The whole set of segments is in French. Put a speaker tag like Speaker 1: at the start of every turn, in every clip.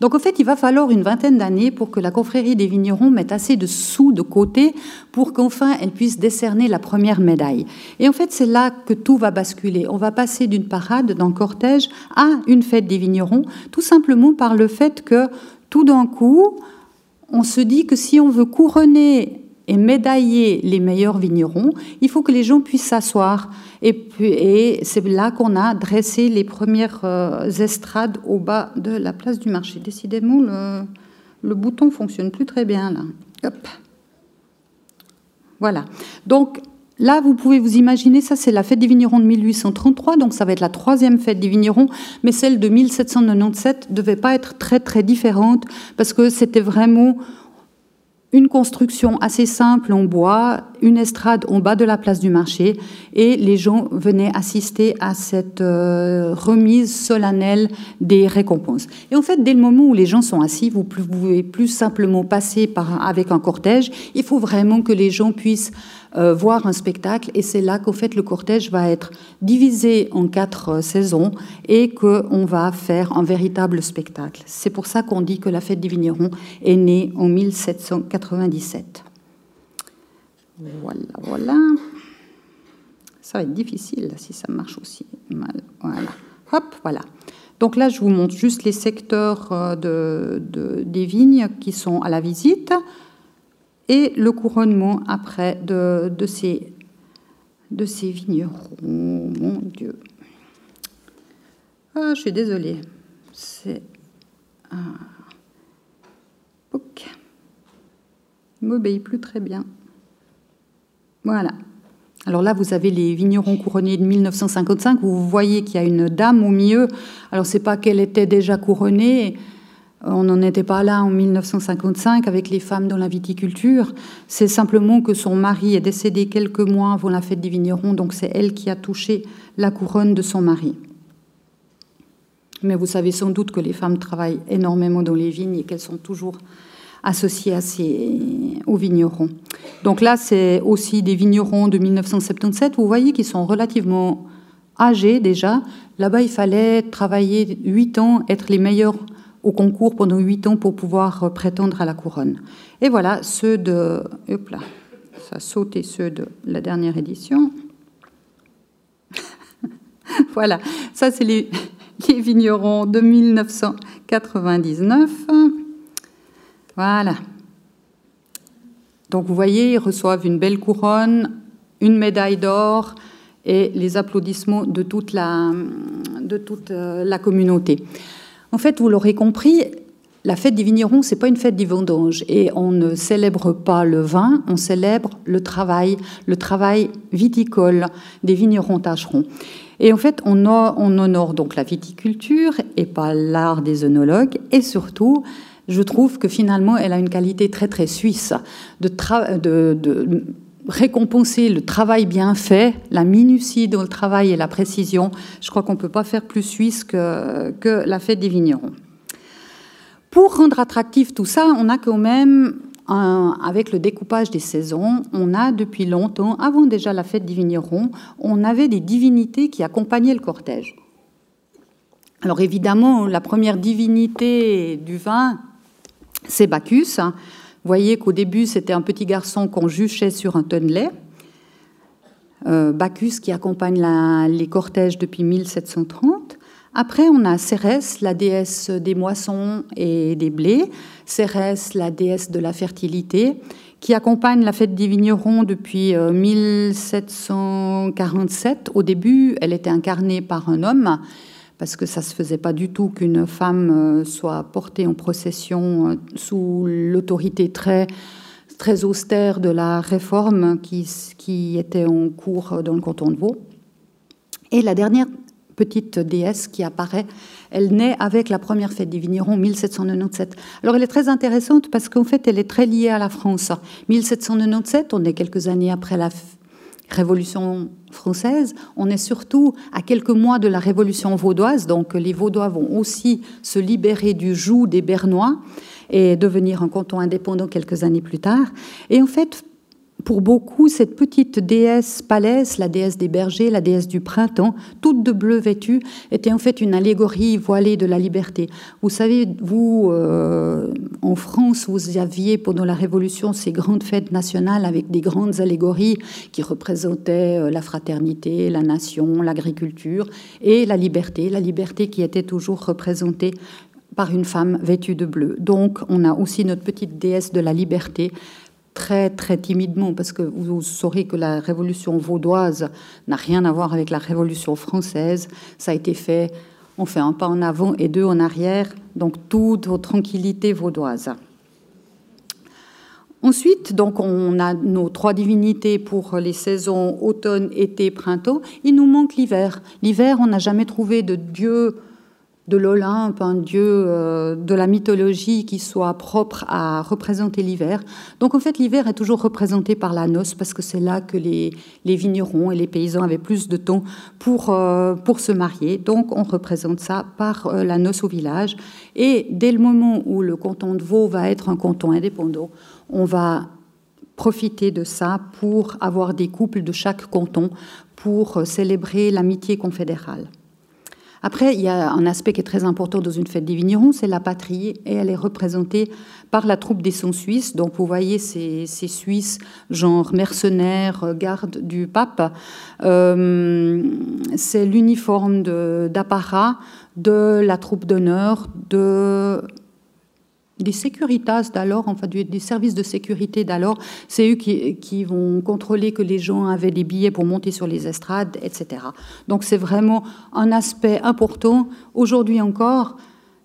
Speaker 1: Donc en fait, il va falloir une vingtaine d'années pour que la confrérie des vignerons mette assez de sous de côté pour qu'enfin elle puisse décerner la première médaille. Et en fait, c'est là que tout va basculer. On va passer d'une parade, d'un cortège, à une fête des vignerons, tout simplement par le fait que tout d'un coup, on se dit que si on veut couronner et médailler les meilleurs vignerons, il faut que les gens puissent s'asseoir. Et, c'est là qu'on a dressé les premières euh, estrades au bas de la place du marché. Décidément, le, le bouton fonctionne plus très bien là. Hop. Voilà. Donc là, vous pouvez vous imaginer, ça c'est la fête des vignerons de 1833, donc ça va être la troisième fête des vignerons, mais celle de 1797 ne devait pas être très très différente parce que c'était vraiment une construction assez simple en bois, une estrade en bas de la place du marché, et les gens venaient assister à cette euh, remise solennelle des récompenses. Et en fait, dès le moment où les gens sont assis, vous ne pouvez plus simplement passer par, avec un cortège, il faut vraiment que les gens puissent euh, voir un spectacle. Et c'est là qu'au fait le cortège va être divisé en quatre euh, saisons et qu'on va faire un véritable spectacle. C'est pour ça qu'on dit que la fête des vignerons est née en 1797. Voilà, voilà. Ça va être difficile si ça marche aussi mal. Voilà. Hop, voilà. Donc là, je vous montre juste les secteurs euh, de, des vignes qui sont à la visite et le couronnement après de, ces, de ces vignerons. Mon Dieu. Ah, je suis désolée. C'est. Ah. M'obéit plus très bien. Voilà. Alors là, vous avez les vignerons couronnés de 1955. Vous voyez qu'il y a une dame au milieu. Alors, c'est pas qu'elle était déjà couronnée on n'en était pas là en 1955 avec les femmes dans la viticulture. C'est simplement que son mari est décédé quelques mois avant la fête des vignerons, donc c'est elle qui a touché la couronne de son mari. Mais vous savez sans doute que les femmes travaillent énormément dans les vignes et qu'elles sont toujours associées à aux vignerons. Donc là, c'est aussi des vignerons de 1977. Vous voyez qu'ils sont relativement âgés déjà. Là-bas, il fallait travailler 8 ans, être les meilleurs au concours pendant huit ans pour pouvoir euh, prétendre à la couronne. Et voilà ceux de. Hop là, ça a sauté ceux de la dernière édition. voilà, ça c'est les vignerons de 1999. Voilà. Donc vous voyez, ils reçoivent une belle couronne, une médaille d'or et les applaudissements de toute la, de toute euh, la communauté. En fait, vous l'aurez compris, la fête des vignerons, c'est pas une fête des vendanges et on ne célèbre pas le vin, on célèbre le travail, le travail viticole des vignerons tâcherons. Et en fait, on, honore donc la viticulture et pas l'art des œnologues et surtout, je trouve que finalement, elle a une qualité très très suisse de, récompenser le travail bien fait, la minutie dans le travail et la précision. Je crois qu'on ne peut pas faire plus suisse que la fête des vignerons. Pour rendre attractif tout ça, on a quand même, avec le découpage des saisons, on a depuis longtemps, avant déjà la fête des vignerons, on avait des divinités qui accompagnaient le cortège. Alors évidemment, la première divinité du vin, c'est Bacchus. Vous voyez qu'au début, c'était un petit garçon qu'on juchait sur un tonnelet. Euh, Bacchus qui accompagne les cortèges depuis 1730. Après, on a Cérès, la déesse des moissons et des blés. Cérès, la déesse de la fertilité, qui accompagne la fête des vignerons depuis 1747. Euh, Au début, elle était incarnée par un homme parce que ça ne se faisait pas du tout qu'une femme euh, soit portée en procession euh, sous l'autorité très, très austère de la réforme qui, était en cours dans le canton de Vaud. Et la dernière petite déesse qui apparaît, elle naît avec la première fête des vignerons 1797. Alors elle est très intéressante parce qu'en fait elle est très liée à la France. 1797, on est quelques années après la Révolution française, on est surtout à quelques mois de la Révolution vaudoise, donc les Vaudois vont aussi se libérer du joug des Bernois et devenir un canton indépendant quelques années plus tard. Et en fait, pour beaucoup, cette petite déesse Palès, la déesse des bergers, la déesse du printemps, toute de bleu vêtue, était en fait une allégorie voilée de la liberté. Vous savez, vous, euh, en France, vous aviez pendant la Révolution ces grandes fêtes nationales avec des grandes allégories qui représentaient euh, la fraternité, la nation, l'agriculture et la liberté, la liberté qui était toujours représentée par une femme vêtue de bleu. Donc on a aussi notre petite déesse de la liberté très très timidement, parce que vous saurez que la révolution vaudoise n'a rien à voir avec la révolution française. Ça a été fait, on fait un pas en avant et deux en arrière, donc toute aux tranquillité vaudoise. Ensuite, donc, on a nos trois divinités pour les saisons automne, été, printemps. Il nous manque l'hiver. L'hiver, on n'a jamais trouvé de dieu de l'Olympe, un dieu euh, de la mythologie qui soit propre à représenter l'hiver. Donc en fait, l'hiver est toujours représenté par la noce parce que c'est là que les, vignerons et les paysans avaient plus de temps pour, euh, pour se marier. Donc on représente ça par euh, la noce au village. Et dès le moment où le canton de Vaud va être un canton indépendant, on va profiter de ça pour avoir des couples de chaque canton pour célébrer l'amitié confédérale. Après, il y a un aspect qui est très important dans une fête des vignerons, c'est la patrie, et elle est représentée par la troupe des sons suisses. Donc, vous voyez ces, Suisses, genre mercenaires, gardes du pape. Euh, c'est l'uniforme d'apparat de, la troupe d'honneur de des sécuritas d'alors, enfin des services de sécurité d'alors, c'est eux qui, vont contrôler que les gens avaient des billets pour monter sur les estrades, etc. Donc c'est vraiment un aspect important aujourd'hui encore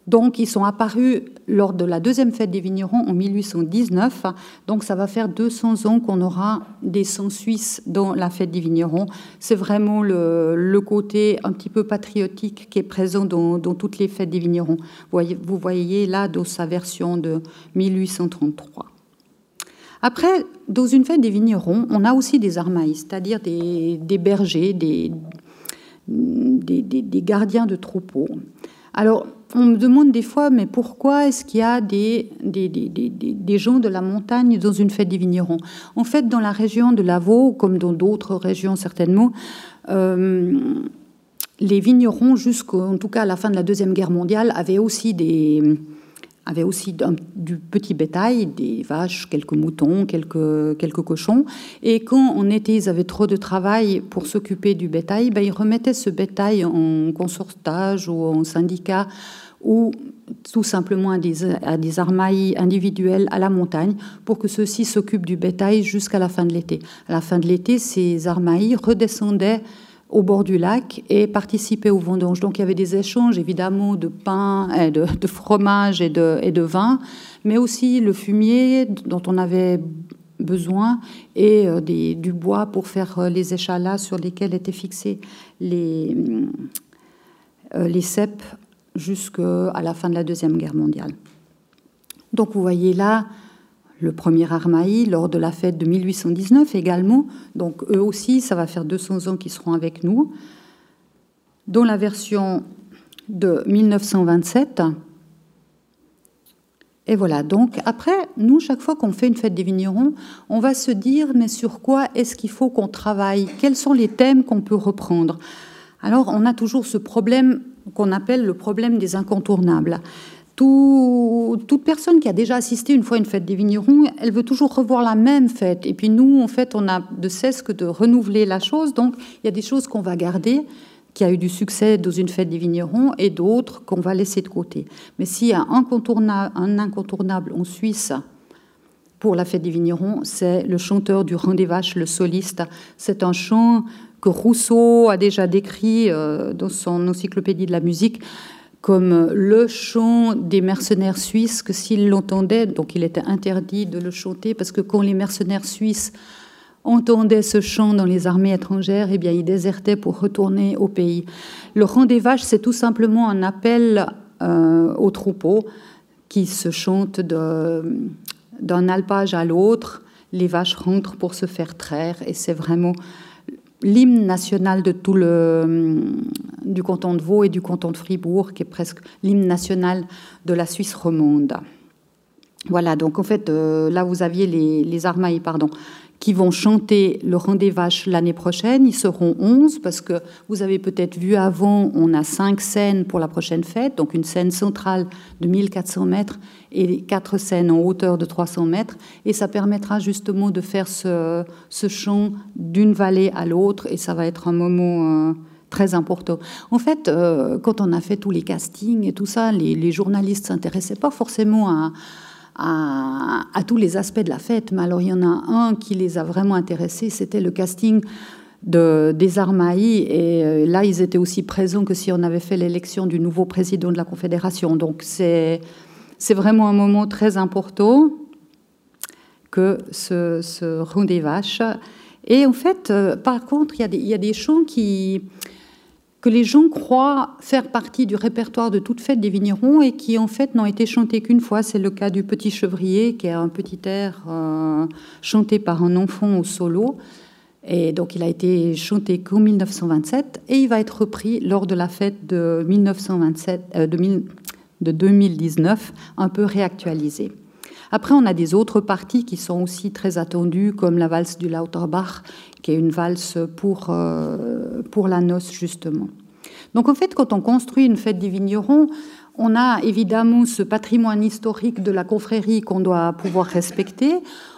Speaker 1: donc, ils sont apparus lors de la deuxième fête des vignerons en 1819. Donc, ça va faire 200 ans qu'on aura des sangs suisses dans la fête des vignerons. C'est vraiment le, côté un petit peu patriotique qui est présent dans, toutes les fêtes des vignerons. Vous voyez, là dans sa version de 1833. Après, dans une fête des vignerons, on a aussi des armailles, c'est-à-dire des, bergers, des, des, gardiens de troupeaux. Alors, on me demande des fois, mais pourquoi est-ce qu'il y a des, des, gens de la montagne dans une fête des vignerons? En fait, dans la région de Lavaux, comme dans d'autres régions certainement, euh, les vignerons, jusqu'en tout cas à la fin de la Deuxième Guerre mondiale, avaient aussi des, avait aussi du petit bétail, des vaches, quelques moutons, quelques, quelques cochons. Et quand en été, ils avaient trop de travail pour s'occuper du bétail, ben, ils remettaient ce bétail en consortage ou en syndicat ou tout simplement à des, à des armailles individuelles à la montagne pour que ceux-ci s'occupent du bétail jusqu'à la fin de l'été. À la fin de l'été, ces armailles redescendaient au bord du lac et participer aux vendanges. Donc il y avait des échanges évidemment de pain, et de, fromage et de, vin, mais aussi le fumier dont on avait besoin et euh, du bois pour faire euh, les échalas sur lesquels étaient fixés les, euh, les cèpes jusqu'à la fin de la Deuxième Guerre mondiale. Donc vous voyez là le premier Armaï lors de la fête de 1819 également. Donc eux aussi, ça va faire 200 ans qu'ils seront avec nous. Dans la version de 1927. Et voilà, donc après, nous, chaque fois qu'on fait une fête des vignerons, on va se dire, mais sur quoi est-ce qu'il faut qu'on travaille? Quels sont les thèmes qu'on peut reprendre? Alors, on a toujours ce problème qu'on appelle le problème des incontournables toute personne qui a déjà assisté une fois à une fête des vignerons, elle veut toujours revoir la même fête. Et puis nous, en fait, on a de cesse que de renouveler la chose. Donc, il y a des choses qu'on va garder, qui a eu du succès dans une fête des vignerons, et d'autres qu'on va laisser de côté. Mais s'il y a un incontournable, en Suisse pour la fête des vignerons, c'est le chanteur du Rang des Vaches, le soliste. C'est un chant que Rousseau a déjà décrit euh, dans son encyclopédie de la musique comme le chant des mercenaires suisses, que s'ils l'entendaient, donc il était interdit de le chanter, parce que quand les mercenaires suisses entendaient ce chant dans les armées étrangères, eh bien, ils désertaient pour retourner au pays. Le rang des vaches, c'est tout simplement un appel euh, aux troupeaux qui se chantent d'un alpage à l'autre. Les vaches rentrent pour se faire traire, et c'est vraiment l'hymne national de tout le hum, du canton de Vaud et du canton de Fribourg, qui est presque l'hymne national de la Suisse romande. Voilà, donc en fait, euh, là vous aviez les, les armailles, pardon, qui vont chanter le rang des vaches l'année prochaine. Ils seront 11 parce que vous avez peut-être vu avant, on a cinq scènes pour la prochaine fête, donc une scène centrale de 1400 mètres et quatre scènes en hauteur de 300 mètres. Et ça permettra justement de faire ce, chant d'une vallée à l'autre et ça va être un moment... Euh, très important. En fait, euh, quand on a fait tous les castings et tout ça, les, les journalistes s'intéressaient pas forcément à, à, tous les aspects de la fête, mais alors il y en a un qui les a vraiment intéressés, c'était le casting de, des Armaïs, et euh, là ils étaient aussi présents que si on avait fait l'élection du nouveau président de la Confédération. Donc c'est, c'est vraiment un moment très important que ce, ce rond des vaches. Et en fait, euh, par contre, il y, a des, il y a des chants qui que les gens croient faire partie du répertoire de toute fête des vignerons et qui en fait n'ont été chantés qu'une fois. C'est le cas du Petit Chevrier, qui est un petit air euh, chanté par un enfant au solo. Et donc il a été chanté qu'en 1927 et il va être repris lors de la fête de, 1927, euh, de 2019, un peu réactualisé. Après, on a des autres parties qui sont aussi très attendues, comme la valse du Lauterbach, qui est une valse pour, euh, pour la noce, justement. Donc, en fait, quand on construit une fête des vignerons, on a évidemment ce patrimoine historique de la confrérie qu'on doit pouvoir respecter.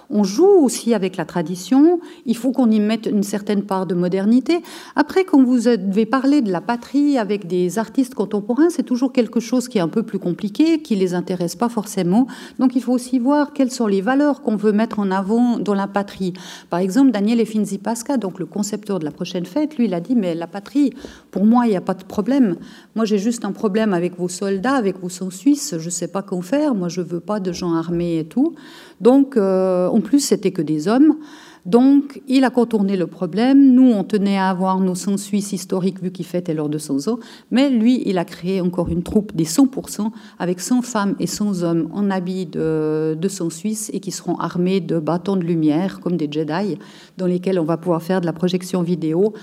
Speaker 1: On joue aussi avec la tradition. Il faut qu'on y mette une certaine part de modernité. Après, quand vous devez parler de la patrie avec des artistes contemporains, c'est toujours quelque chose qui est un peu plus compliqué, qui les intéresse pas forcément. Donc, il faut aussi voir quelles sont les valeurs qu'on veut mettre en avant dans la patrie. Par exemple, Daniel Efinzi Pasca, donc le concepteur de la prochaine fête, lui, il a dit mais la patrie, pour moi, il n'y a pas de problème. Moi, j'ai juste un problème avec vos soldats, avec vos sangs suisses. Je ne sais pas quoi faire. Moi, je veux pas de gens armés et tout. Donc, euh, en plus, c'était que des hommes. Donc, il a contourné le problème. Nous, on tenait à avoir nos sons suisses historiques vu qu'il fêtait de 100 ans. Mais lui, il a créé encore une troupe des 100% avec 100 femmes et 100 hommes en habits de, de son suisse et qui seront armés de bâtons de lumière comme des Jedi dans lesquels on va pouvoir faire de la projection vidéo.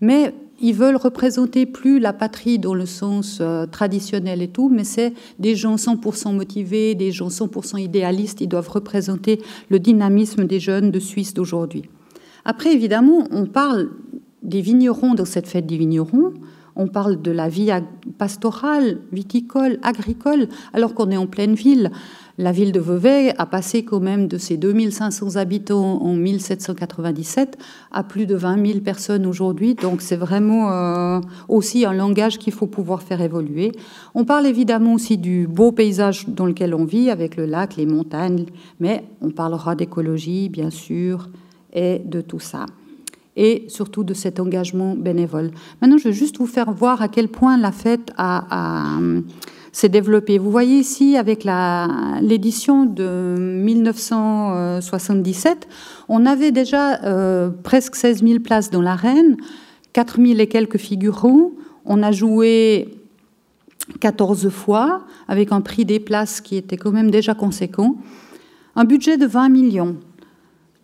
Speaker 1: Mais ils veulent représenter plus la patrie dans le sens euh, traditionnel et tout, mais c'est des gens 100% motivés, des gens 100% idéalistes. Ils doivent représenter le dynamisme des jeunes de Suisse d'aujourd'hui. Après, évidemment, on parle des vignerons dans cette fête des vignerons. On parle de la vie pastorale, viticole, agricole, alors qu'on est en pleine ville. La ville de Vevey a passé quand même de ses 2500 habitants en 1797 à plus de 20 000 personnes aujourd'hui. Donc c'est vraiment euh, aussi un langage qu'il faut pouvoir faire évoluer. On parle évidemment aussi du beau paysage dans lequel on vit, avec le lac, les montagnes, mais on parlera d'écologie, bien sûr, et de tout ça et surtout de cet engagement bénévole. Maintenant, je vais juste vous faire voir à quel point la fête a, s'est développée. Vous voyez ici, avec l'édition de 1977, on avait déjà euh, presque 16 000 places dans l'arène, 4 000 et quelques figurants. On a joué 14 fois, avec un prix des places qui était quand même déjà conséquent. Un budget de 20 millions.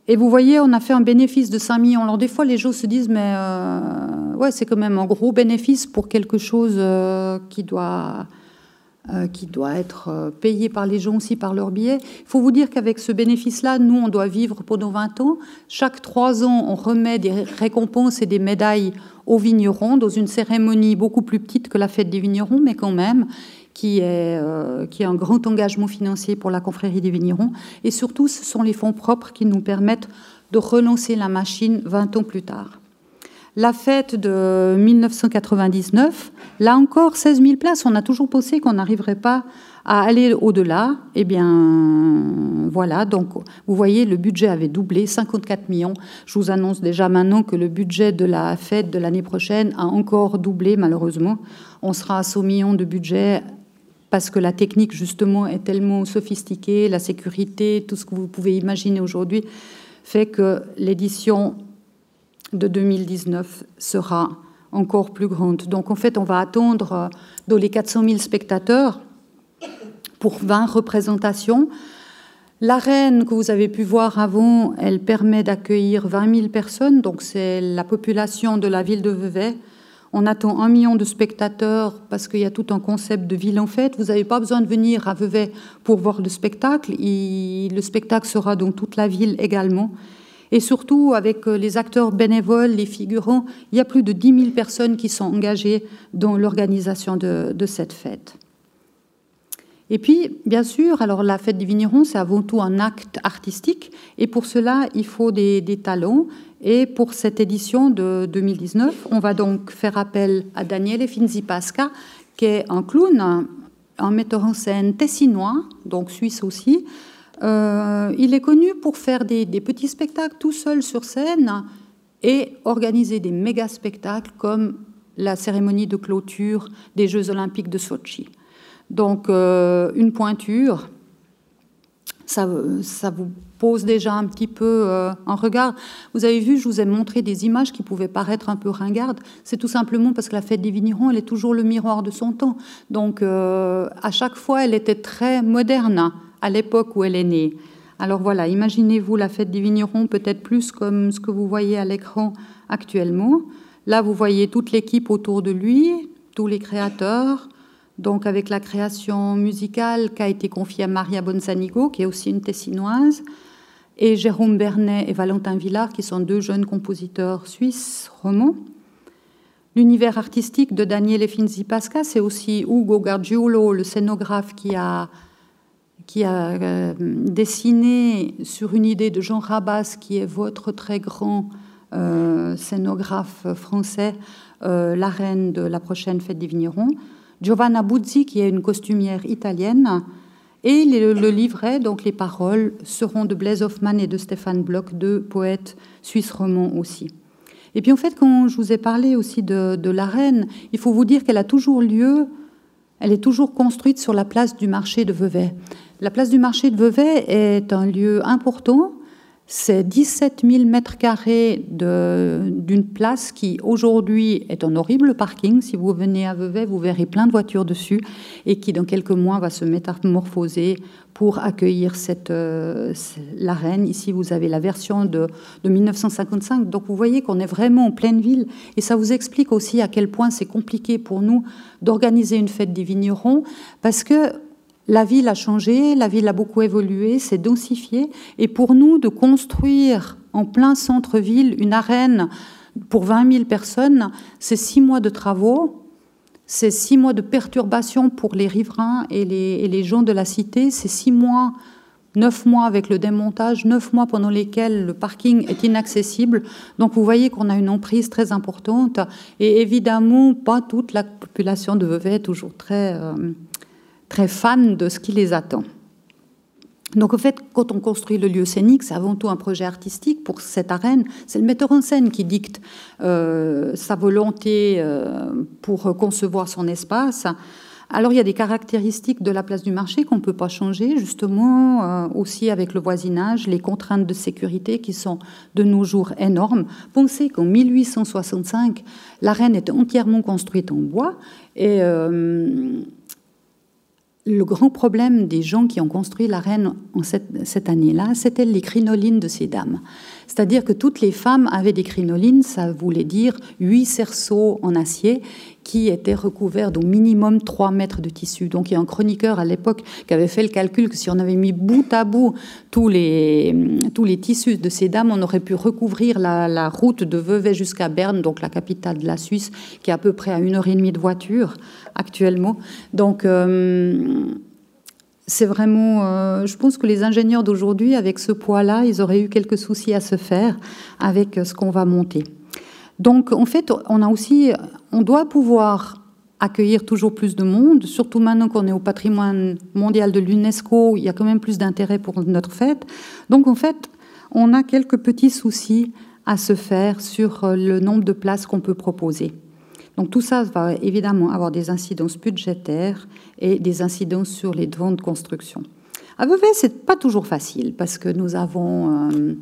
Speaker 1: Et vous voyez, on a fait un bénéfice de 5 millions. Alors des fois, les gens se disent, mais euh, ouais, c'est quand même un gros bénéfice pour quelque chose euh, qui doit euh, qui doit être payé par les gens aussi par leur billet. Il faut vous dire qu'avec ce bénéfice-là, nous, on doit vivre pendant 20 ans. Chaque trois ans, on remet des récompenses et des médailles aux vignerons dans une cérémonie beaucoup plus petite que la fête des vignerons, mais quand même qui est, euh, qui est un grand engagement financier pour la confrérie des vignerons. Et surtout, ce sont les fonds propres qui nous permettent de relancer la machine 20 ans plus tard. La fête de 1999, là encore, 16 000 places. On a toujours pensé qu'on n'arriverait pas à aller au-delà. Eh bien, voilà. Donc, vous voyez, le budget avait doublé, 54 millions. Je vous annonce déjà maintenant que le budget de la fête de l'année prochaine a encore doublé, malheureusement. On sera à 100 millions de budget parce que la technique, justement, est tellement sophistiquée, la sécurité, tout ce que vous pouvez imaginer aujourd'hui, fait que l'édition de 2019 sera encore plus grande. Donc, en fait, on va attendre euh, dans les 400 000 spectateurs pour 20 représentations. L'arène que vous avez pu voir avant, elle permet d'accueillir 20 000 personnes, donc c'est la population de la ville de Vevey. On attend un million de spectateurs parce qu'il y a tout un concept de ville en fait. Vous n'avez pas besoin de venir à Vevey pour voir le spectacle. le spectacle sera dans toute la ville également. Et surtout, avec euh, les acteurs bénévoles, les figurants, il y a plus de 10 000 personnes qui sont engagées dans l'organisation de, cette fête. Et puis, bien sûr, alors la fête des vignerons, c'est avant tout un acte artistique, et pour cela, il faut des, talents. Et pour cette édition de 2019, on va donc faire appel à Daniele Finzi-Pasca, qui est un clown, un metteur en scène tessinois, donc suisse aussi, euh, il est connu pour faire des, petits spectacles tout seul sur scène et organiser des méga spectacles comme la cérémonie de clôture des Jeux olympiques de Sochi. Donc euh, une pointure, ça, vous pose déjà un petit peu euh, en regard. Vous avez vu, je vous ai montré des images qui pouvaient paraître un peu ringardes. C'est tout simplement parce que la fête des vignerons, elle est toujours le miroir de son temps. Donc à chaque fois, elle était très moderne à l'époque où elle est née. Alors voilà, imaginez-vous la fête des vignerons peut-être plus comme ce que vous voyez à l'écran actuellement. Là, vous voyez toute l'équipe autour de lui, tous les créateurs, donc avec la création musicale qui a été confiée à Maria Bonsanigo, qui est aussi une tessinoise, et Jérôme Bernet et Valentin Villard, qui sont deux jeunes compositeurs suisses romans. L'univers artistique de Daniele Finzi Pasca, c'est aussi Ugo Gargiulo, le scénographe qui a qui a euh, dessiné sur une idée de Jean Rabas, qui est votre très grand euh, scénographe français, euh, la reine de la prochaine fête des vignerons. Giovanna Buzzi, qui est une costumière italienne. Et le, livret, donc les paroles, seront de Blaise Hoffmann et de Stéphane Bloch, deux poètes suisses romans aussi. Et puis en fait, quand je vous ai parlé aussi de, de la reine, il faut vous dire qu'elle a toujours lieu, elle est toujours construite sur la place du marché de Vevey. La place du marché de Vevey est un lieu important. C'est 17 000 mètres carrés d'une place qui aujourd'hui est un horrible parking. Si vous venez à Vevey, vous verrez plein de voitures dessus et qui dans quelques mois va se métamorphoser pour accueillir cette, euh, la reine. Ici, vous avez la version de, de 1955. Donc vous voyez qu'on est vraiment en pleine ville et ça vous explique aussi à quel point c'est compliqué pour nous d'organiser une fête des vignerons parce que la ville a changé, la ville a beaucoup évolué, s'est densifiée, et pour nous, de construire en plein centre-ville une arène pour 20 000 personnes, c'est six mois de travaux, c'est six mois de perturbation pour les riverains et les, gens de la cité, c'est six mois, neuf mois avec le démontage, neuf mois pendant lesquels le parking est inaccessible. Donc vous voyez qu'on a une emprise très importante, et évidemment, pas toute la population de Vevey est toujours très... Euh, très fans de ce qui les attend. Donc en fait, quand on construit le lieu scénique, c'est avant tout un projet artistique pour cette arène. C'est le metteur en scène qui dicte euh, sa volonté euh, pour concevoir son espace. Alors il y a des caractéristiques de la place du marché qu'on ne peut pas changer, justement euh, aussi avec le voisinage, les contraintes de sécurité qui sont de nos jours énormes. Pensez qu'en 1865, l'arène était entièrement construite en bois et le grand problème des gens qui ont construit l'arène en cette, cette année-là, c'était les crinolines de ces dames. C'est-à-dire que toutes les femmes avaient des crinolines, ça voulait dire huit cerceaux en acier qui étaient recouverts d'au minimum 3 mètres de tissu. Donc il y a un chroniqueur à l'époque qui avait fait le calcul que si on avait mis bout à bout tous les, tous les tissus de ces dames, on aurait pu recouvrir la, route de Vevey jusqu'à Berne, donc la capitale de la Suisse, qui est à peu près à une heure et demie de voiture actuellement. Donc euh, c'est vraiment, euh, je pense que les ingénieurs d'aujourd'hui, avec ce poids-là, ils auraient eu quelques soucis à se faire avec ce qu'on va monter. Donc, en fait, on a aussi, on doit pouvoir accueillir toujours plus de monde, surtout maintenant qu'on est au patrimoine mondial de l'UNESCO, il y a quand même plus d'intérêt pour notre fête. Donc, en fait, on a quelques petits soucis à se faire sur euh, le nombre de places qu'on peut proposer. Donc tout ça va évidemment avoir des incidences budgétaires et des incidences sur les ventes de construction. À Vevey, c'est pas toujours facile parce que nous avons euh,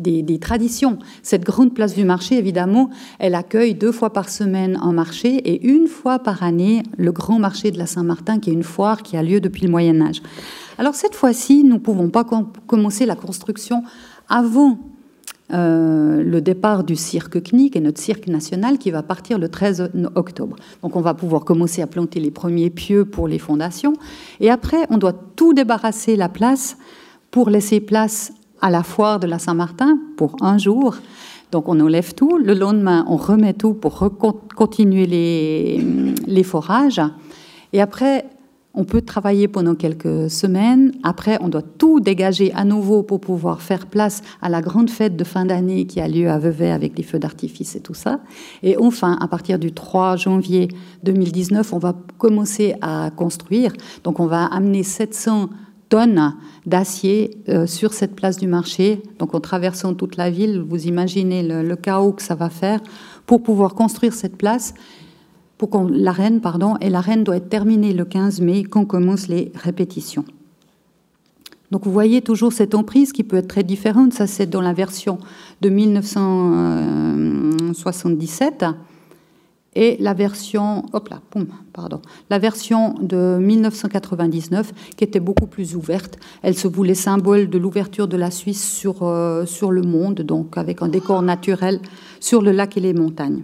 Speaker 1: des, traditions. Cette grande place du marché, évidemment, elle accueille deux fois par semaine un marché et une fois par année le grand marché de la Saint-Martin, qui est une foire qui a lieu depuis le Moyen Âge. Alors cette fois-ci, nous ne pouvons pas commencer la construction avant euh, le départ du cirque CNIC et notre cirque national qui va partir le 13 octobre. Donc on va pouvoir commencer à planter les premiers pieux pour les fondations. Et après, on doit tout débarrasser la place pour laisser place à la foire de la Saint-Martin pour un jour. Donc on enlève tout. Le lendemain, on remet tout pour continuer les, les forages. Et après, on peut travailler pendant quelques semaines. Après, on doit tout dégager à nouveau pour pouvoir faire place à la grande fête de fin d'année qui a lieu à Vevey avec les feux d'artifice et tout ça. Et enfin, à partir du 3 janvier 2019, on va commencer à construire. Donc, on va amener 700 tonnes d'acier euh, sur cette place du marché. Donc, en traversant toute la ville, vous imaginez le chaos que ça va faire pour pouvoir construire cette place pour l'arène, pardon, et l'arène doit être terminée le 15 mai quand commencent les répétitions. Donc vous voyez toujours cette emprise qui peut être très différente. Ça, c'est dans la version de 1977 et la version, hop là, pardon, la version de 1999 qui était beaucoup plus ouverte. Elle se voulait symbole de l'ouverture de la Suisse sur, euh, sur le monde, donc avec un décor naturel sur le lac et les montagnes.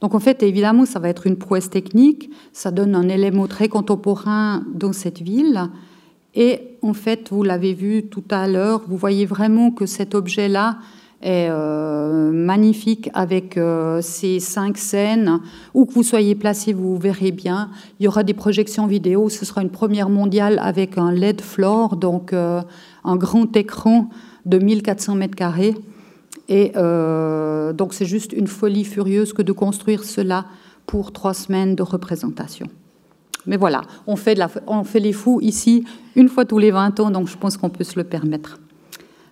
Speaker 1: Donc en fait, évidemment, ça va être une prouesse technique, ça donne un élément très contemporain dans cette ville. Et en fait, vous l'avez vu tout à l'heure, vous voyez vraiment que cet objet-là euh, magnifique avec euh, ces cinq scènes. Où que vous soyez placé, vous verrez bien. Il y aura des projections vidéo. Ce sera une première mondiale avec un LED floor, donc euh, un grand écran de 1400 mètres carrés. Et donc c'est juste une folie furieuse que de construire cela pour trois semaines de représentation. Mais voilà, on fait, on fait les fous ici une fois tous les 20 ans, donc je pense qu'on peut se le permettre.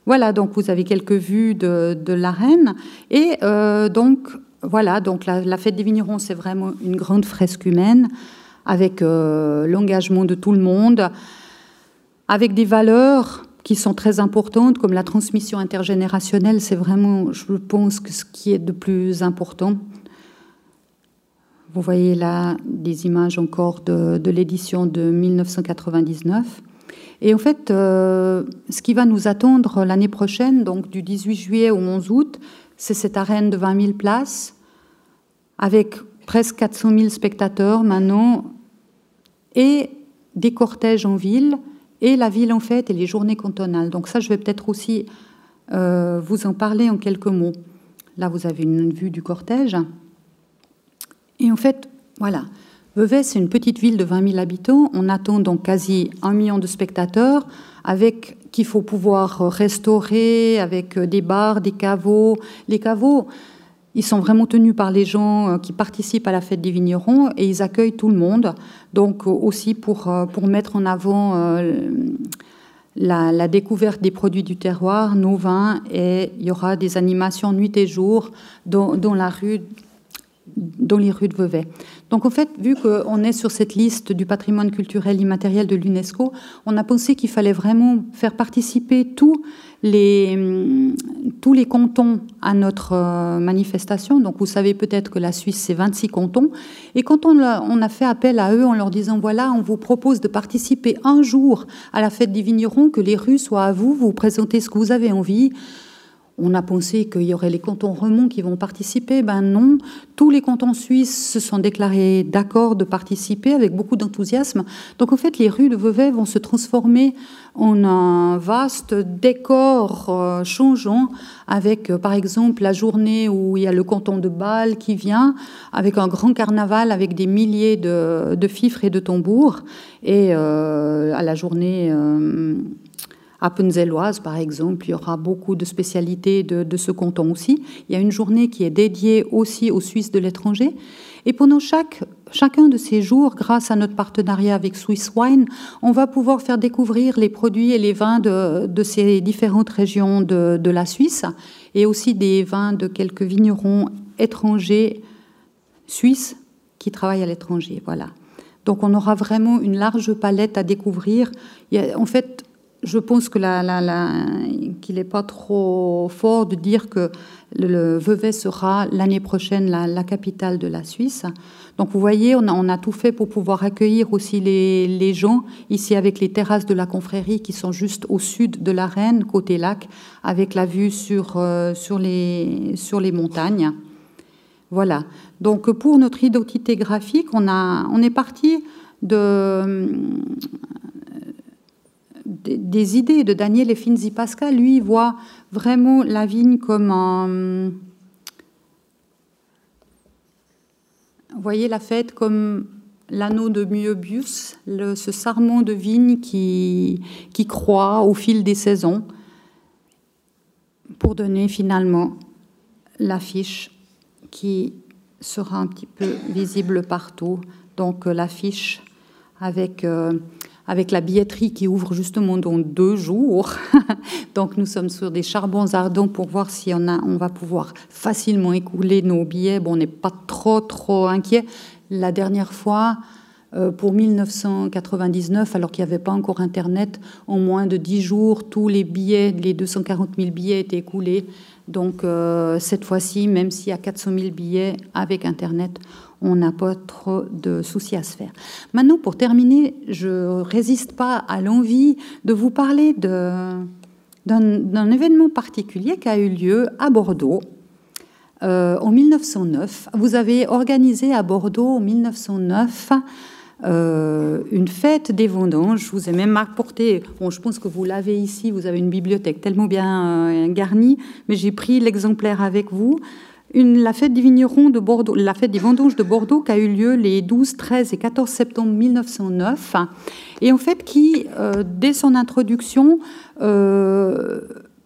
Speaker 1: Voilà, donc vous avez quelques vues de, de l'arène. Et euh, donc, voilà, donc la, fête des vignerons, c'est vraiment une grande fresque humaine avec euh, l'engagement de tout le monde, avec des valeurs qui sont très importantes, comme la transmission intergénérationnelle, c'est vraiment, je pense, ce qui est de plus important. Vous voyez là des images encore de, l'édition de 1999. Et en fait, euh, ce qui va nous attendre l'année prochaine, donc du 18 juillet au 11 août, c'est cette arène de 20 000 places, avec presque 400 000 spectateurs maintenant, et des cortèges en ville, et la ville en fait et les journées cantonales. Donc ça, je vais peut-être aussi euh, vous en parler en quelques mots. Là, vous avez une vue du cortège. Et en fait, voilà, Vevey, c'est une petite ville de 20 000 habitants. On attend donc quasi un million de spectateurs, avec qu'il faut pouvoir restaurer, avec des bars, des caveaux. Les caveaux, ils sont vraiment tenus par les gens euh, qui participent à la fête des vignerons et ils accueillent tout le monde. Donc euh, aussi pour, euh, pour mettre en avant la, découverte des produits du terroir, nos vins, et il y aura des animations nuit et jour dans, dans la rue dans les rues de Vevey. Donc en fait, vu qu'on est sur cette liste du patrimoine culturel immatériel de l'UNESCO, on a pensé qu'il fallait vraiment faire participer tous les, tous les cantons à notre euh, manifestation. Donc vous savez peut-être que la Suisse, c'est 26 cantons. Et quand on a fait appel à eux en leur disant, voilà, on vous propose de participer un jour à la fête des vignerons, que les rues soient à vous, vous présentez ce que vous avez envie. On a pensé qu'il y aurait les cantons romands qui vont participer. Ben non, tous les cantons suisses se sont déclarés d'accord de participer avec beaucoup d'enthousiasme. Donc en fait, les rues de Vevey vont se transformer en un vaste décor euh, changeant avec, euh, par exemple, la journée où il y a le canton de Bâle qui vient, avec un grand carnaval avec des milliers de, fifres et de tambours, et euh, à la journée Appenzelloise, par exemple, il y aura beaucoup de spécialités de, ce canton aussi. Il y a une journée qui est dédiée aussi aux Suisses de l'étranger. Et pendant chacun de ces jours, grâce à notre partenariat avec Swiss Wine, on va pouvoir faire découvrir les produits et les vins de, ces différentes régions de, la Suisse et aussi des vins de quelques vignerons étrangers suisses qui travaillent à l'étranger. Voilà. Donc on aura vraiment une large palette à découvrir. A, en fait, je pense qu'il n'est pas trop fort de dire que le, Vevey sera l'année prochaine la, capitale de la Suisse. Donc vous voyez, on a, tout fait pour pouvoir accueillir aussi les, gens ici avec les terrasses de la confrérie qui sont juste au sud de l'arène, côté lac, avec la vue sur, euh, sur, les, montagnes. Voilà. Donc pour notre identité graphique, on est parti de des, idées de Daniel et Finzi Pascal. Lui, voit vraiment la vigne comme un. Voyez la fête comme l'anneau de Myobius, ce sarment de vigne qui, qui croît au fil des saisons pour donner finalement l'affiche qui sera un petit peu visible partout. Donc euh, l'affiche avec, euh, avec la billetterie qui ouvre justement dans deux jours. Donc nous sommes sur des charbons ardents pour voir si on, a, on va pouvoir facilement écouler nos billets. Bon, on n'est pas trop trop inquiet. La dernière fois, euh, pour 1999, alors qu'il n'y avait pas encore Internet, en moins de 10 jours, tous les billets, les 240 000 billets étaient écoulés. Donc euh, cette fois-ci, même s'il y a 400 000 billets avec Internet, on n'a pas trop de soucis à se faire. Maintenant, pour terminer, je résiste pas à l'envie de vous parler d'un événement particulier qui a eu lieu à Bordeaux euh, en 1909. Vous avez organisé à Bordeaux en 1909 euh, une fête des vendanges. Je vous ai même apporté, bon, je pense que vous l'avez ici, vous avez une bibliothèque tellement bien euh, garnie, mais j'ai pris l'exemplaire avec vous. La fête des vignerons de Bordeaux, la fête des vendanges de Bordeaux qui a eu lieu les 12, 13 et 14 septembre 1909, et en fait qui, euh, dès son introduction,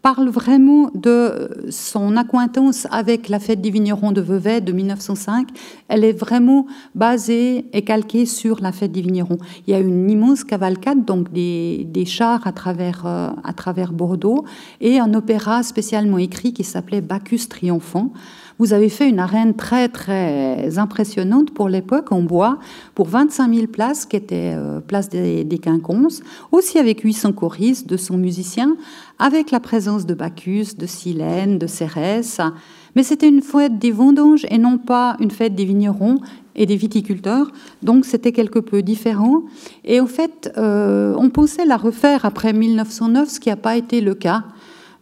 Speaker 1: parle vraiment de son acquaintance avec la fête des vignerons de Vevey de 1905. Elle est vraiment basée et calquée sur la fête des vignerons. Il y a une immense cavalcade, donc des, chars euh, à travers Bordeaux, et un opéra spécialement écrit qui s'appelait Bacchus triomphant. Vous avez fait une arène très très impressionnante pour l'époque en bois, pour 25 000 places, qui étaient euh, place des, Quinconces, aussi avec 800 choristes, 200 musiciens, avec la présence de Bacchus, de Silène, de Cérès. Mais c'était une fête des vendanges et non pas une fête des vignerons et des viticulteurs. Donc c'était quelque peu différent. Et en fait, euh, on pensait la refaire après 1909, ce qui n'a pas été le cas.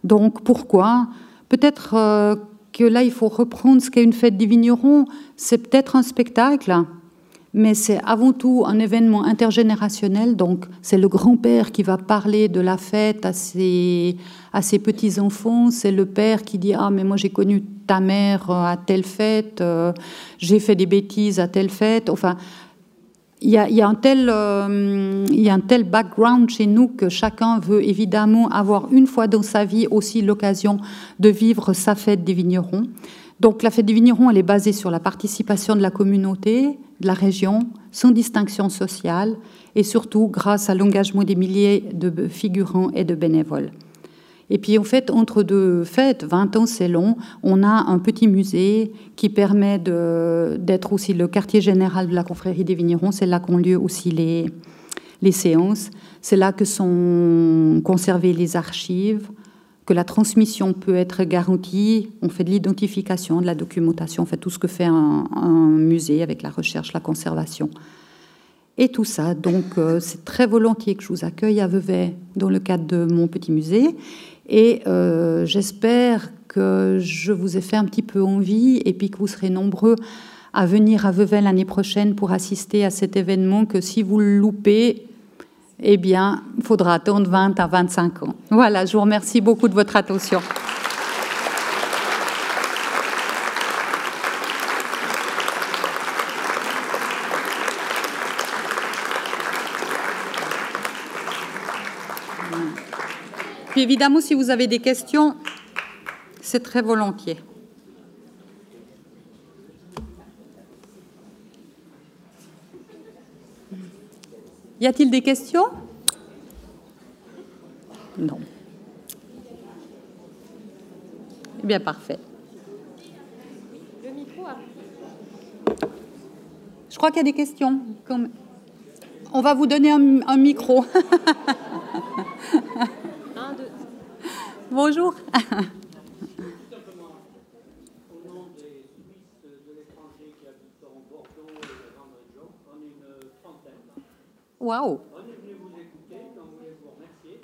Speaker 1: Donc pourquoi? Peut-être euh, que là, il faut reprendre ce qu'est une fête des vignerons. C'est peut-être un spectacle, mais c'est avant tout un événement intergénérationnel. Donc, c'est le grand-père qui va parler de la fête à ses, à ses petits-enfants. C'est le père qui dit Ah, mais moi, j'ai connu ta mère à telle fête, euh, j'ai fait des bêtises à telle fête. Enfin, il y, a, un tel, euh, il y a un tel background chez nous que chacun veut évidemment avoir une fois dans sa vie aussi l'occasion de vivre sa fête des vignerons. Donc la fête des vignerons, elle est basée sur la participation de la communauté, de la région, sans distinction sociale et surtout grâce à l'engagement des milliers de figurants et de bénévoles. Et puis en fait, entre deux fêtes, 20 ans c'est long, on a un petit musée qui permet d'être aussi le quartier général de la confrérie des vignerons. C'est là qu'ont lieu aussi les, séances. C'est là que sont conservées les archives, que la transmission peut être garantie. On fait de l'identification, de la documentation, on fait tout ce que fait un, un musée avec la recherche, la conservation. Et tout ça, donc euh, c'est très volontiers que je vous accueille à Vevey dans le cadre de mon petit musée. Et euh, j'espère que je vous ai fait un petit peu envie et puis que vous serez nombreux à venir à Vevey l'année prochaine pour assister à cet événement que si vous le loupez, eh bien, il faudra attendre 20 à 25 ans. Voilà, je vous remercie beaucoup de votre attention. Évidemment, si vous avez des questions, c'est très volontiers. Y a-t-il des questions? Non. Eh bien, parfait. Le micro Je crois qu'il y a des questions. On va vous donner un, un micro. Bonjour. Waouh. On est venu vous écouter, on voulait vous remercier.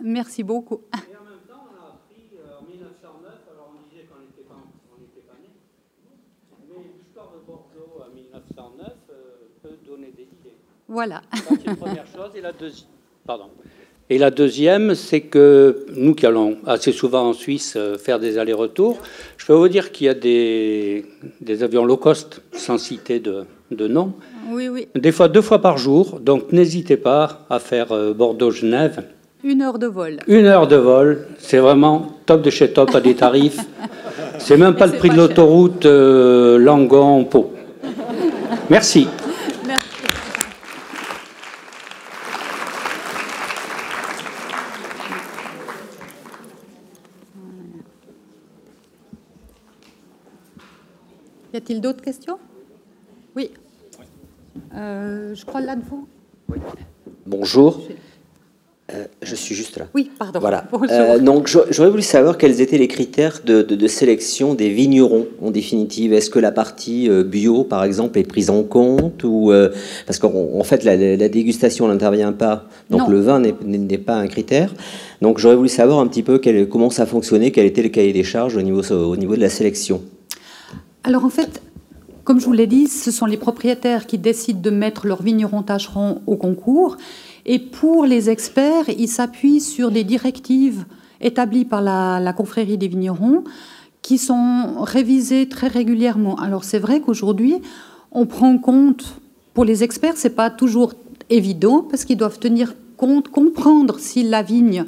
Speaker 1: Merci beaucoup. Et en même temps, on a appris euh, en 1909, alors on disait qu'on n'était pas, pas nés, mais l'histoire de Bordeaux en 1909 euh, peut donner des idées. Voilà.
Speaker 2: C'est une première chose. Et la deuxième, pardon. Et la deuxième, c'est que nous qui allons assez souvent en Suisse euh, faire des allers-retours, je peux vous dire qu'il y a des, avions low cost, sans citer de, de nom,
Speaker 1: oui, oui.
Speaker 2: des fois deux fois par jour. Donc n'hésitez pas à faire euh, Bordeaux-Genève.
Speaker 1: Une heure de vol.
Speaker 2: Une heure de vol, c'est vraiment top de chez top à des tarifs. c'est même pas le prix de l'autoroute euh, Langon-Pau. Merci.
Speaker 1: A-t-il d'autres questions? Oui. Euh, je crois là devant. Oui.
Speaker 3: Bonjour. Euh, je suis juste là.
Speaker 1: Oui, pardon.
Speaker 3: Voilà. Euh, donc, j'aurais voulu savoir quels étaient les critères de, sélection des vignerons, en définitive. Est-ce que la partie bio, par exemple, est prise en compte ou parce qu'en fait, la, dégustation n'intervient pas, donc le vin n'est pas un critère. Donc, j'aurais voulu savoir un petit peu comment ça fonctionnait, quel était le cahier des charges au niveau, au niveau de la sélection.
Speaker 1: Alors en fait, comme je vous l'ai dit, ce sont les propriétaires qui décident de mettre leur vigneron tâcheron au concours. Et pour les experts, ils s'appuient sur des directives établies par la, confrérie des vignerons qui sont révisées très régulièrement. Alors c'est vrai qu'aujourd'hui, on prend compte, pour les experts, c'est pas toujours évident parce qu'ils doivent tenir compte, comprendre si la vigne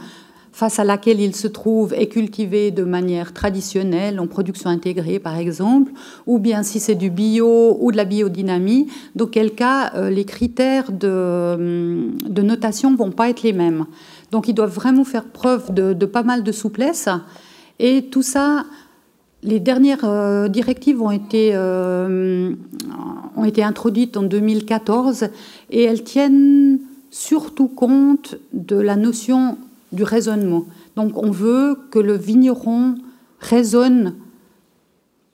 Speaker 1: face à laquelle il se trouve est cultivé de manière traditionnelle, en production intégrée par exemple, ou bien si c'est du bio ou de la biodynamie, dans quel cas euh, les critères de, de notation vont pas être les mêmes. Donc ils doivent vraiment faire preuve de, pas mal de souplesse. Et tout ça, les dernières euh, directives ont été, euh, ont été introduites en 2014 et elles tiennent surtout compte de la notion du raisonnement. Donc on veut que le vigneron raisonne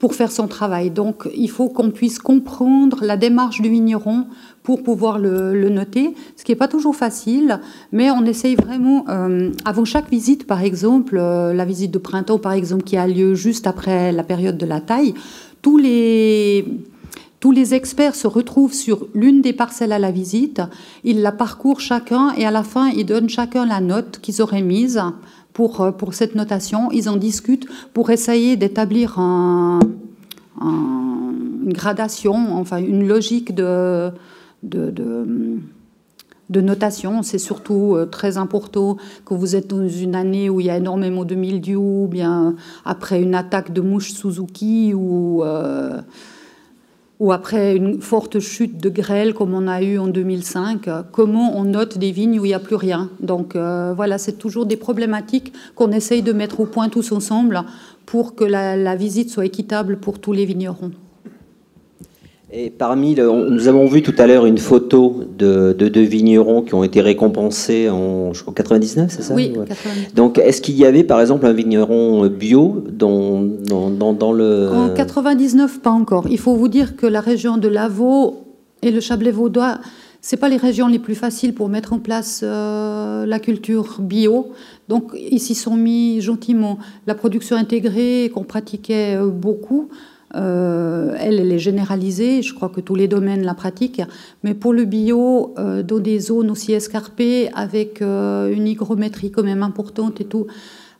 Speaker 1: pour faire son travail. Donc il faut qu'on puisse comprendre la démarche du vigneron pour pouvoir le, noter, ce qui n'est pas toujours facile, mais on essaye vraiment, euh, avant chaque visite, par exemple, euh, la visite de printemps, par exemple, qui a lieu juste après la période de la taille, tous les tous les experts se retrouvent sur l'une des parcelles à la visite, ils la parcourent chacun et à la fin, ils donnent chacun la note qu'ils auraient mise pour, euh, pour cette notation. Ils en discutent pour essayer d'établir une gradation, enfin une logique de, de, de, notation. C'est surtout euh, très important que vous êtes dans une année où il y a énormément de mildiou, ou bien après une attaque de mouche Suzuki ou... Euh, ou après une forte chute de grêle comme on a eu en 2005, comment on note des vignes où il n'y a plus rien. Donc euh, voilà, c'est toujours des problématiques qu'on essaye de mettre au point tous ensemble pour que la visite soit équitable pour tous les vignerons.
Speaker 3: Et parmi, nous avons vu tout à l'heure une photo de deux vignerons qui ont été récompensés en je crois, 99, c'est ça
Speaker 1: Oui,
Speaker 3: Donc, est-ce qu'il y avait par exemple un vigneron bio dans, dans, dans, le...
Speaker 1: En 99, pas encore. Il faut vous dire que la région de Lavaux et le Chablais vaudois, c'est pas les régions les plus faciles pour mettre en place euh, la culture bio. Donc, ils s'y sont mis gentiment. La production intégrée qu'on pratiquait euh, beaucoup, euh, elle, est généralisée, je crois que tous les domaines la pratiquent, mais pour le bio, euh, dans des zones aussi escarpées, avec euh, une hygrométrie quand même importante et tout,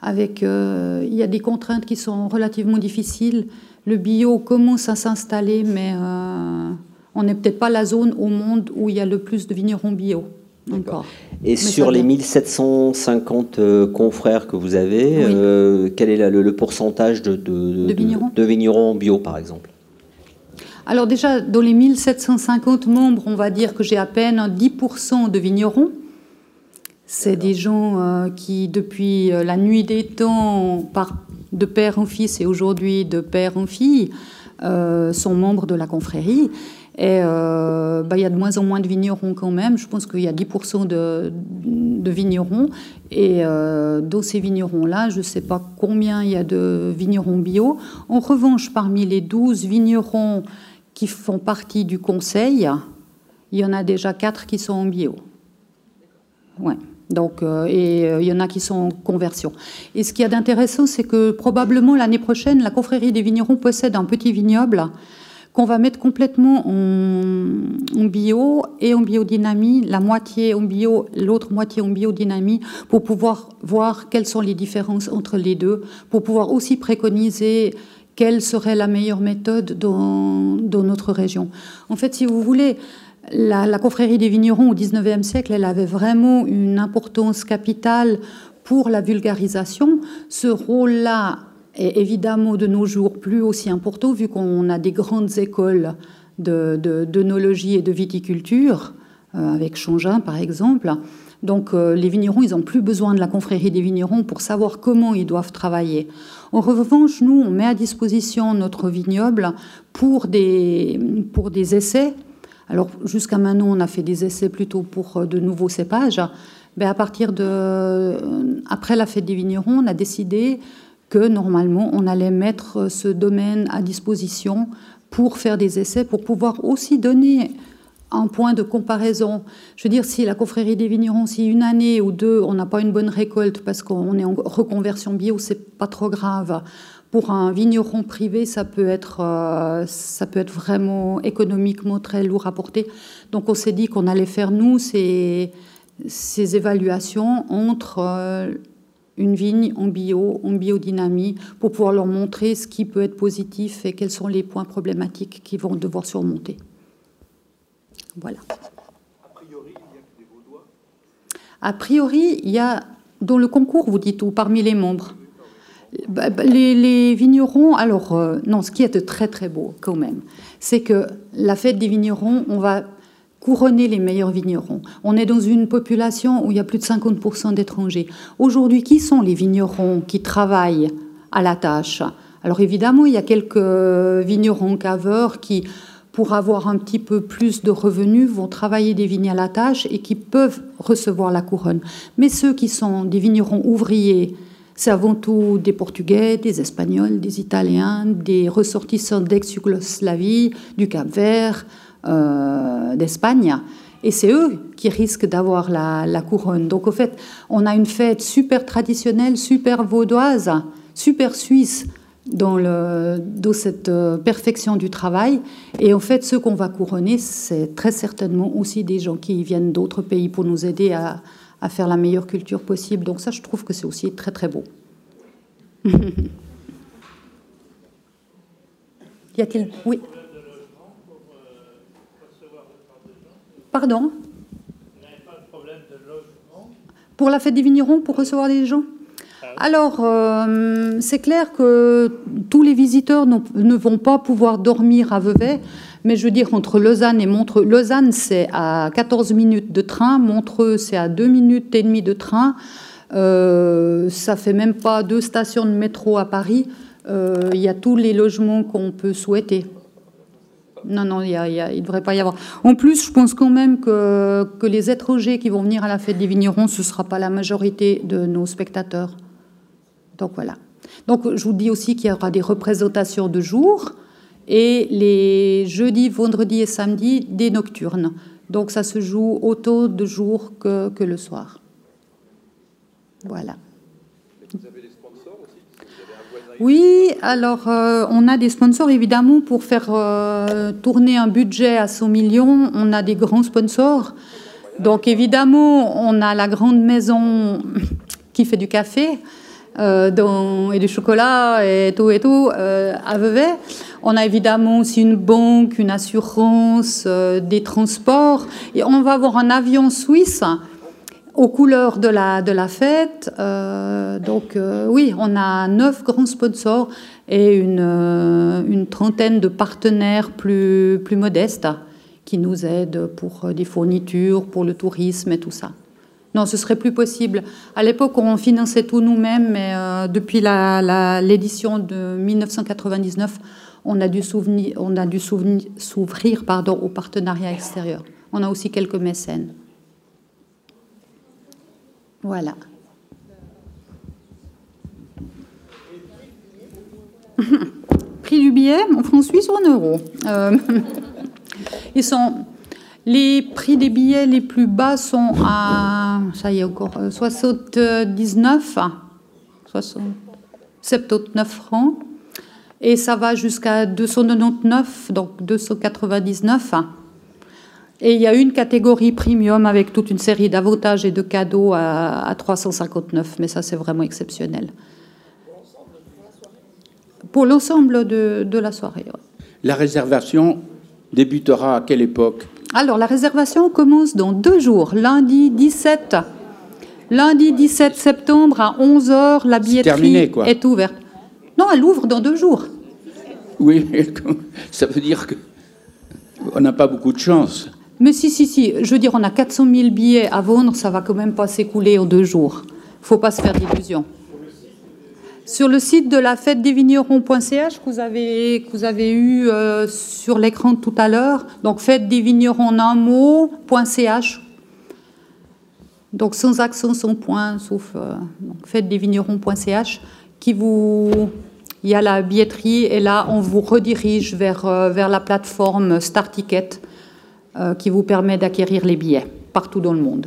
Speaker 1: avec, il y a des contraintes qui sont relativement difficiles. Le bio commence à s'installer, mais on n'est peut-être pas la zone au monde où il y a le plus de vignerons bio.
Speaker 3: Et sur les 1750 euh, confrères que vous avez, euh, quel est le, pourcentage de, de, vignerons. bio, par exemple?
Speaker 1: Alors déjà, dans les 1750 membres, on va dire que j'ai à peine 10% de vignerons. C'est des gens euh, qui, depuis la nuit des temps, par, de père en fils et aujourd'hui de père en fille, sont membres de la confrérie. Et euh, bah, il y a de moins en moins de vignerons quand même. Je pense qu'il y a 10% de, vignerons. Et euh, dans ces vignerons-là, je ne sais pas combien il y a de vignerons bio. En revanche, parmi les 12 vignerons qui font partie du conseil, il y en a déjà 4 qui sont en bio. Ouais. Donc, euh, et il y en a qui sont en conversion. Et ce qu'il y a d'intéressant, c'est que probablement l'année prochaine, la confrérie des vignerons possède un petit vignoble qu'on va mettre complètement en, bio et en biodynamie, la moitié en bio, l'autre moitié en biodynamie, pour pouvoir voir quelles sont les différences entre les deux, pour pouvoir aussi préconiser quelle serait la meilleure méthode dans, notre région. En fait, si vous voulez, la, la, confrérie des vignerons au XIXe siècle, elle avait vraiment une importance capitale pour la vulgarisation. Ce rôle-là est évidemment de nos jours plus aussi important vu qu'on a des grandes écoles d'œnologie de, et de viticulture, euh, avec Changin par exemple. Donc euh, les vignerons, ils n'ont plus besoin de la confrérie des vignerons pour savoir comment ils doivent travailler. En revanche, nous, on met à disposition notre vignoble pour des, pour des essais. Alors jusqu'à maintenant, on a fait des essais plutôt pour euh, de nouveaux cépages. Mais à partir de après la fête des vignerons, on a décidé que normalement on allait mettre ce domaine à disposition pour faire des essais, pour pouvoir aussi donner un point de comparaison. Je veux dire, si la confrérie des vignerons, si une année ou deux, on n'a pas une bonne récolte parce qu'on est en reconversion bio, c'est pas trop grave. Pour un vigneron privé, ça peut être, euh, ça peut être vraiment économiquement très lourd à porter. Donc on s'est dit qu'on allait faire, nous, ces, ces évaluations entre euh, une vigne en bio, en biodynamie, pour pouvoir leur montrer ce qui peut être positif et quels sont les points problématiques qu'ils vont devoir surmonter. Voilà. A priori, il y a dans le concours, vous dites où, parmi les membres bah, bah, les, vignerons, alors euh, non, ce qui est très très beau quand même, c'est que la fête des vignerons, on va couronner les meilleurs vignerons. On est dans une population où il y a plus de 50% d'étrangers. Aujourd'hui, qui sont les vignerons qui travaillent à la tâche? Alors évidemment, il y a quelques vignerons caveurs qui, pour avoir un petit peu plus de revenus, vont travailler des vignes à la tâche et qui peuvent recevoir la couronne. Mais ceux qui sont des vignerons ouvriers, c'est avant tout des Portugais, des Espagnols, des Italiens, des ressortissants d'ex-Yougoslavie, du Cap-Vert, d'Espagne. Et c'est eux qui risquent d'avoir la, couronne. Donc, au fait, on a une fête super traditionnelle, super vaudoise, super suisse dans, le, dans cette euh, perfection du travail. Et en fait, ceux qu'on va couronner, c'est très certainement aussi des gens qui viennent d'autres pays pour nous aider à, à, faire la meilleure culture possible. Donc ça, je trouve que c'est aussi très, très beau. y a-t-il... Oui. Pardon Pour la fête des vignerons, pour recevoir des gens ah alors, euh, c'est clair que tous les visiteurs ne vont pas pouvoir dormir à Vevey, mais je veux dire, entre Lausanne et Montreux, Lausanne, c'est à 14 minutes de train, Montreux, c'est à 2 minutes et demie de train. Euh, ça fait même pas deux stations de métro à Paris. Euh, il y a tous les logements qu'on peut souhaiter. Non, non, il ne devrait pas y avoir. En plus, je pense quand même que, que les étrangers qui vont venir à la fête des vignerons, ce ne sera pas la majorité de nos spectateurs. Donc voilà. Donc je vous dis aussi qu'il y aura des représentations de jour et les jeudis, vendredis et samedis, des nocturnes. Donc ça se joue autant de jour que, que le soir. Voilà. Oui, alors euh, on a des sponsors évidemment pour faire euh, tourner un budget à 100 millions. On a des grands sponsors. Donc évidemment, on a la grande maison qui fait du café euh, et du chocolat et tout et tout à Vevey. On a évidemment aussi une banque, une assurance, des transports. Et on va avoir un avion suisse aux couleurs de la, de la fête. Euh, donc euh, oui, on a neuf grands sponsors et une, euh, une trentaine de partenaires plus, plus modestes qui nous aident pour des fournitures, pour le tourisme et tout ça. Non, ce serait plus possible. À l'époque, on finançait tout nous-mêmes, mais depuis l'édition de 1999, on a dû, s'ouvrir pardon, aux partenariats extérieurs. On a aussi quelques mécènes. Voilà. Prix du billet en francs suisses ou en euros euh, Ils sont les prix des billets les plus bas sont à ça y est encore 79 euh, 79 francs. Et ça va jusqu'à 299, donc 299. Et il y a une catégorie premium avec toute une série d'avantages et de cadeaux à, 359, mais ça c'est vraiment exceptionnel. Pour l'ensemble de, de, la soirée.
Speaker 4: La réservation débutera à quelle époque?
Speaker 1: Alors la réservation commence dans deux jours, lundi 17. Lundi 17 septembre à 11h, la billetterie est, est ouverte. Non, elle ouvre dans deux jours.
Speaker 4: Oui, ça veut dire qu'on n'a pas beaucoup de chance.
Speaker 1: Mais si, si, si. Je veux dire, on a 400 000 billets à vendre, ça va quand même pas s'écouler en deux jours. Il faut pas se faire d'illusions. Sur le site de la fête des vignerons.ch que vous avez, que vous avez eu euh, sur l'écran tout à l'heure, donc fête des vignerons en un mot.ch, donc sans accent, sans point, sauf euh, fête des vignerons.ch, qui vous. Il y a la billetterie et là, on vous redirige vers, euh, vers la plateforme Star Ticket qui vous permet d'acquérir les billets partout dans le monde.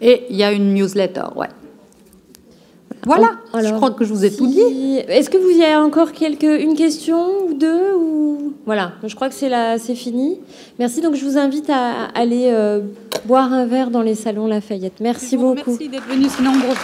Speaker 1: Et il y a une newsletter, ouais. Voilà, je crois que je vous ai tout dit.
Speaker 5: Est-ce que vous y avez encore quelques, une question ou deux ou... Voilà, je crois que c'est fini. Merci, donc je vous invite à aller euh, boire un verre dans les salons Lafayette. Merci beaucoup.
Speaker 1: Merci d'être venus si nombreux.